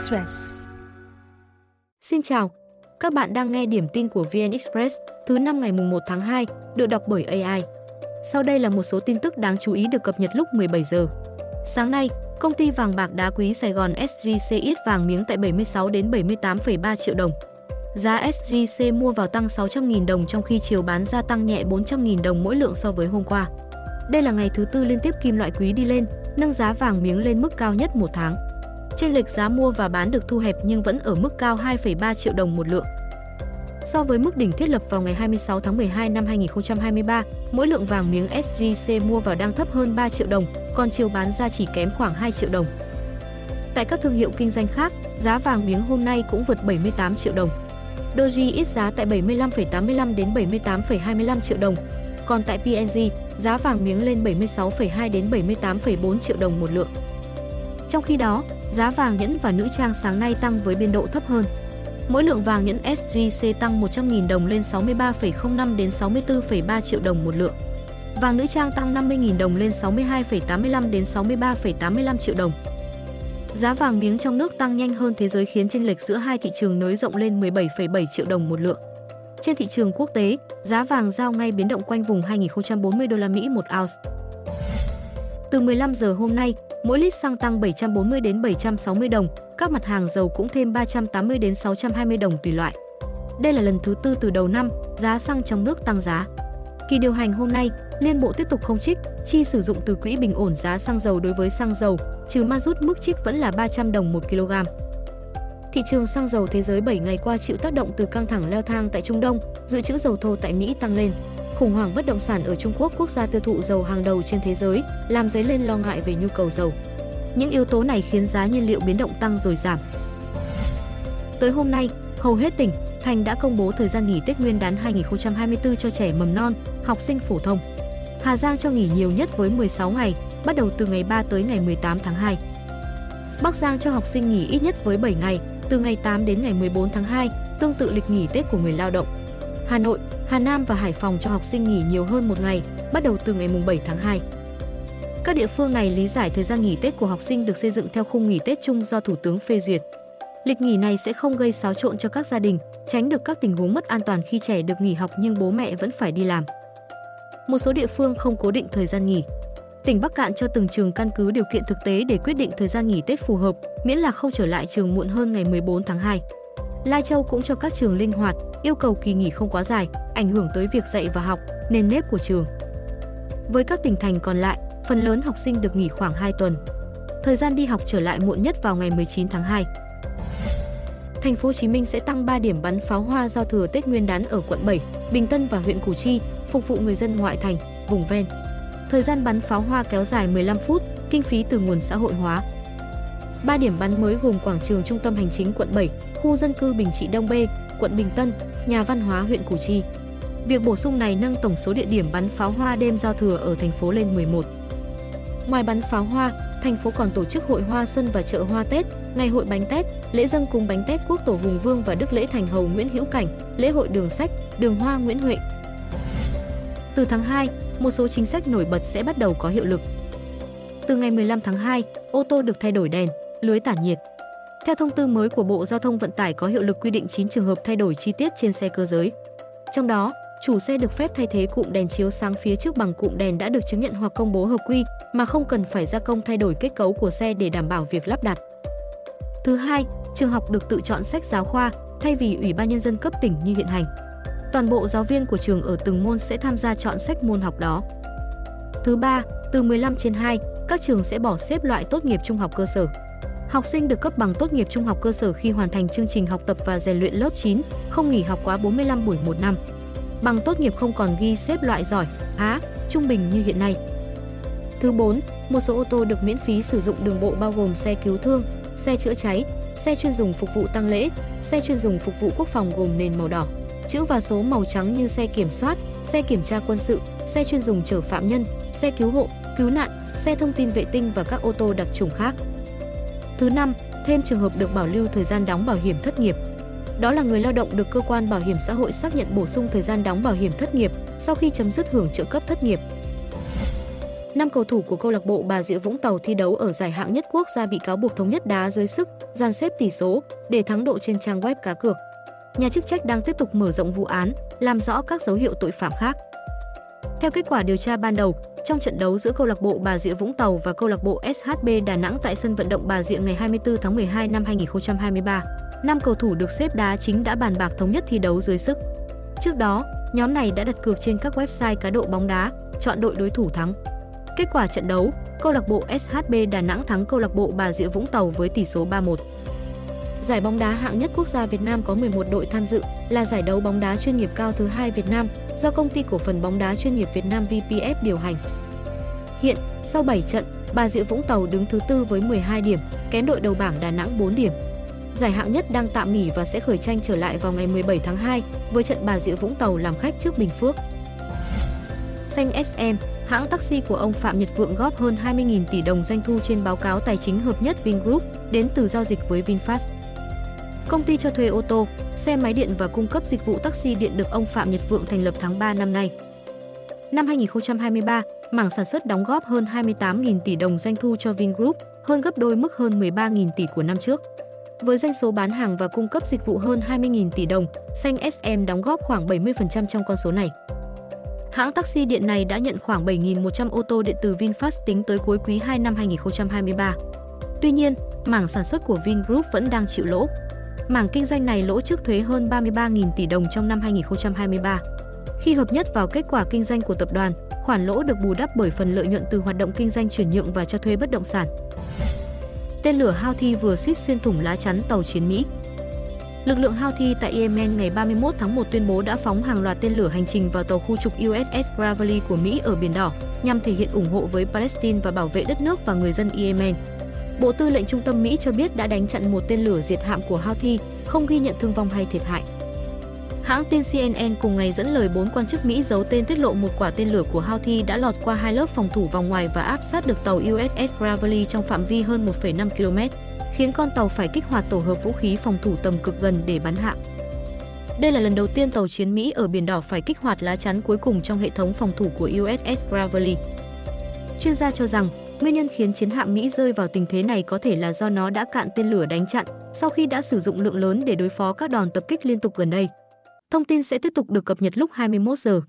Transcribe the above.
Express. Xin chào, các bạn đang nghe điểm tin của VN Express thứ năm ngày 1 tháng 2, được đọc bởi AI. Sau đây là một số tin tức đáng chú ý được cập nhật lúc 17 giờ. Sáng nay, công ty vàng bạc đá quý Sài Gòn SJC ít vàng miếng tại 76 đến 78,3 triệu đồng. Giá SJC mua vào tăng 600.000 đồng trong khi chiều bán ra tăng nhẹ 400.000 đồng mỗi lượng so với hôm qua. Đây là ngày thứ tư liên tiếp kim loại quý đi lên, nâng giá vàng miếng lên mức cao nhất một tháng chênh lệch giá mua và bán được thu hẹp nhưng vẫn ở mức cao 2,3 triệu đồng một lượng. So với mức đỉnh thiết lập vào ngày 26 tháng 12 năm 2023, mỗi lượng vàng miếng SJC mua vào đang thấp hơn 3 triệu đồng, còn chiều bán ra chỉ kém khoảng 2 triệu đồng. Tại các thương hiệu kinh doanh khác, giá vàng miếng hôm nay cũng vượt 78 triệu đồng. Doji ít giá tại 75,85 đến 78,25 triệu đồng, còn tại PNG, giá vàng miếng lên 76,2 đến 78,4 triệu đồng một lượng. Trong khi đó, giá vàng nhẫn và nữ trang sáng nay tăng với biên độ thấp hơn. Mỗi lượng vàng nhẫn SJC tăng 100.000 đồng lên 63,05 đến 64,3 triệu đồng một lượng. Vàng nữ trang tăng 50.000 đồng lên 62,85 đến 63,85 triệu đồng. Giá vàng miếng trong nước tăng nhanh hơn thế giới khiến chênh lệch giữa hai thị trường nới rộng lên 17,7 triệu đồng một lượng. Trên thị trường quốc tế, giá vàng giao ngay biến động quanh vùng 2040 đô la Mỹ một ounce. Từ 15 giờ hôm nay, mỗi lít xăng tăng 740 đến 760 đồng, các mặt hàng dầu cũng thêm 380 đến 620 đồng tùy loại. Đây là lần thứ tư từ đầu năm, giá xăng trong nước tăng giá. Kỳ điều hành hôm nay, Liên Bộ tiếp tục không trích, chi sử dụng từ quỹ bình ổn giá xăng dầu đối với xăng dầu, trừ ma rút mức trích vẫn là 300 đồng 1 kg. Thị trường xăng dầu thế giới 7 ngày qua chịu tác động từ căng thẳng leo thang tại Trung Đông, dự trữ dầu thô tại Mỹ tăng lên. Khủng hoảng bất động sản ở Trung Quốc, quốc gia tiêu thụ dầu hàng đầu trên thế giới, làm dấy lên lo ngại về nhu cầu dầu. Những yếu tố này khiến giá nhiên liệu biến động tăng rồi giảm. Tới hôm nay, hầu hết tỉnh, thành đã công bố thời gian nghỉ Tết Nguyên đán 2024 cho trẻ mầm non, học sinh phổ thông. Hà Giang cho nghỉ nhiều nhất với 16 ngày, bắt đầu từ ngày 3 tới ngày 18 tháng 2. Bắc Giang cho học sinh nghỉ ít nhất với 7 ngày, từ ngày 8 đến ngày 14 tháng 2, tương tự lịch nghỉ Tết của người lao động. Hà Nội, Hà Nam và Hải Phòng cho học sinh nghỉ nhiều hơn một ngày, bắt đầu từ ngày 7 tháng 2. Các địa phương này lý giải thời gian nghỉ Tết của học sinh được xây dựng theo khung nghỉ Tết chung do Thủ tướng phê duyệt. Lịch nghỉ này sẽ không gây xáo trộn cho các gia đình, tránh được các tình huống mất an toàn khi trẻ được nghỉ học nhưng bố mẹ vẫn phải đi làm. Một số địa phương không cố định thời gian nghỉ, tỉnh Bắc Cạn cho từng trường căn cứ điều kiện thực tế để quyết định thời gian nghỉ Tết phù hợp, miễn là không trở lại trường muộn hơn ngày 14 tháng 2. Lai Châu cũng cho các trường linh hoạt, yêu cầu kỳ nghỉ không quá dài, ảnh hưởng tới việc dạy và học, nền nếp của trường. Với các tỉnh thành còn lại, phần lớn học sinh được nghỉ khoảng 2 tuần. Thời gian đi học trở lại muộn nhất vào ngày 19 tháng 2. Thành phố Hồ Chí Minh sẽ tăng 3 điểm bắn pháo hoa giao thừa Tết Nguyên đán ở quận 7, Bình Tân và huyện Củ Chi, phục vụ người dân ngoại thành, vùng ven. Thời gian bắn pháo hoa kéo dài 15 phút, kinh phí từ nguồn xã hội hóa. 3 điểm bắn mới gồm quảng trường trung tâm hành chính quận 7, khu dân cư Bình Trị Đông B, quận Bình Tân, nhà văn hóa huyện Củ Chi. Việc bổ sung này nâng tổng số địa điểm bắn pháo hoa đêm giao thừa ở thành phố lên 11. Ngoài bắn pháo hoa, thành phố còn tổ chức hội hoa xuân và chợ hoa Tết, ngày hội bánh Tết, lễ dân cúng bánh Tết quốc tổ Hùng Vương và Đức lễ Thành Hầu Nguyễn Hữu Cảnh, lễ hội đường sách, đường hoa Nguyễn Huệ. Từ tháng 2, một số chính sách nổi bật sẽ bắt đầu có hiệu lực. Từ ngày 15 tháng 2, ô tô được thay đổi đèn, lưới tản nhiệt. Theo thông tư mới của Bộ Giao thông Vận tải có hiệu lực quy định 9 trường hợp thay đổi chi tiết trên xe cơ giới. Trong đó, chủ xe được phép thay thế cụm đèn chiếu sáng phía trước bằng cụm đèn đã được chứng nhận hoặc công bố hợp quy mà không cần phải gia công thay đổi kết cấu của xe để đảm bảo việc lắp đặt. Thứ hai, trường học được tự chọn sách giáo khoa thay vì Ủy ban nhân dân cấp tỉnh như hiện hành. Toàn bộ giáo viên của trường ở từng môn sẽ tham gia chọn sách môn học đó. Thứ ba, từ 15 trên 2, các trường sẽ bỏ xếp loại tốt nghiệp trung học cơ sở. Học sinh được cấp bằng tốt nghiệp trung học cơ sở khi hoàn thành chương trình học tập và rèn luyện lớp 9, không nghỉ học quá 45 buổi một năm. Bằng tốt nghiệp không còn ghi xếp loại giỏi, khá, trung bình như hiện nay. Thứ 4, một số ô tô được miễn phí sử dụng đường bộ bao gồm xe cứu thương, xe chữa cháy, xe chuyên dùng phục vụ tăng lễ, xe chuyên dùng phục vụ quốc phòng gồm nền màu đỏ, chữ và số màu trắng như xe kiểm soát, xe kiểm tra quân sự, xe chuyên dùng chở phạm nhân, xe cứu hộ, cứu nạn, xe thông tin vệ tinh và các ô tô đặc trùng khác. Thứ năm, thêm trường hợp được bảo lưu thời gian đóng bảo hiểm thất nghiệp. Đó là người lao động được cơ quan bảo hiểm xã hội xác nhận bổ sung thời gian đóng bảo hiểm thất nghiệp sau khi chấm dứt hưởng trợ cấp thất nghiệp. năm cầu thủ của câu lạc bộ Bà Rịa Vũng Tàu thi đấu ở giải hạng nhất quốc gia bị cáo buộc thống nhất đá dưới sức, gian xếp tỷ số để thắng độ trên trang web cá cược. Nhà chức trách đang tiếp tục mở rộng vụ án, làm rõ các dấu hiệu tội phạm khác. Theo kết quả điều tra ban đầu, trong trận đấu giữa câu lạc bộ Bà Rịa Vũng Tàu và câu lạc bộ SHB Đà Nẵng tại sân vận động Bà Rịa ngày 24 tháng 12 năm 2023, năm cầu thủ được xếp đá chính đã bàn bạc thống nhất thi đấu dưới sức. Trước đó, nhóm này đã đặt cược trên các website cá độ bóng đá, chọn đội đối thủ thắng. Kết quả trận đấu, câu lạc bộ SHB Đà Nẵng thắng câu lạc bộ Bà Rịa Vũng Tàu với tỷ số 3-1. Giải bóng đá hạng nhất quốc gia Việt Nam có 11 đội tham dự, là giải đấu bóng đá chuyên nghiệp cao thứ hai Việt Nam do công ty cổ phần bóng đá chuyên nghiệp Việt Nam VPF điều hành. Hiện, sau 7 trận, Bà Rịa Vũng Tàu đứng thứ tư với 12 điểm, kém đội đầu bảng Đà Nẵng 4 điểm. Giải hạng nhất đang tạm nghỉ và sẽ khởi tranh trở lại vào ngày 17 tháng 2 với trận Bà Rịa Vũng Tàu làm khách trước Bình Phước. Xanh SM, hãng taxi của ông Phạm Nhật Vượng góp hơn 20.000 tỷ đồng doanh thu trên báo cáo tài chính hợp nhất Vingroup đến từ giao dịch với VinFast. Công ty cho thuê ô tô, xe máy điện và cung cấp dịch vụ taxi điện được ông Phạm Nhật Vượng thành lập tháng 3 năm nay. Năm 2023, mảng sản xuất đóng góp hơn 28.000 tỷ đồng doanh thu cho Vingroup, hơn gấp đôi mức hơn 13.000 tỷ của năm trước. Với doanh số bán hàng và cung cấp dịch vụ hơn 20.000 tỷ đồng, Xanh SM đóng góp khoảng 70% trong con số này. Hãng taxi điện này đã nhận khoảng 7.100 ô tô điện từ VinFast tính tới cuối quý 2 năm 2023. Tuy nhiên, mảng sản xuất của Vingroup vẫn đang chịu lỗ. Mảng kinh doanh này lỗ trước thuế hơn 33.000 tỷ đồng trong năm 2023. Khi hợp nhất vào kết quả kinh doanh của tập đoàn, khoản lỗ được bù đắp bởi phần lợi nhuận từ hoạt động kinh doanh chuyển nhượng và cho thuê bất động sản. Tên lửa Houthi vừa suýt xuyên thủng lá chắn tàu chiến Mỹ. Lực lượng Houthi tại Yemen ngày 31 tháng 1 tuyên bố đã phóng hàng loạt tên lửa hành trình vào tàu khu trục USS Gravely của Mỹ ở Biển Đỏ, nhằm thể hiện ủng hộ với Palestine và bảo vệ đất nước và người dân Yemen. Bộ Tư lệnh Trung tâm Mỹ cho biết đã đánh chặn một tên lửa diệt hạm của Houthi, không ghi nhận thương vong hay thiệt hại. Hãng tin CNN cùng ngày dẫn lời bốn quan chức Mỹ giấu tên tiết lộ một quả tên lửa của Houthi đã lọt qua hai lớp phòng thủ vòng ngoài và áp sát được tàu USS Gravely trong phạm vi hơn 1,5 km, khiến con tàu phải kích hoạt tổ hợp vũ khí phòng thủ tầm cực gần để bắn hạ. Đây là lần đầu tiên tàu chiến Mỹ ở Biển Đỏ phải kích hoạt lá chắn cuối cùng trong hệ thống phòng thủ của USS Gravely. Chuyên gia cho rằng, nguyên nhân khiến chiến hạm Mỹ rơi vào tình thế này có thể là do nó đã cạn tên lửa đánh chặn sau khi đã sử dụng lượng lớn để đối phó các đòn tập kích liên tục gần đây. Thông tin sẽ tiếp tục được cập nhật lúc 21 giờ.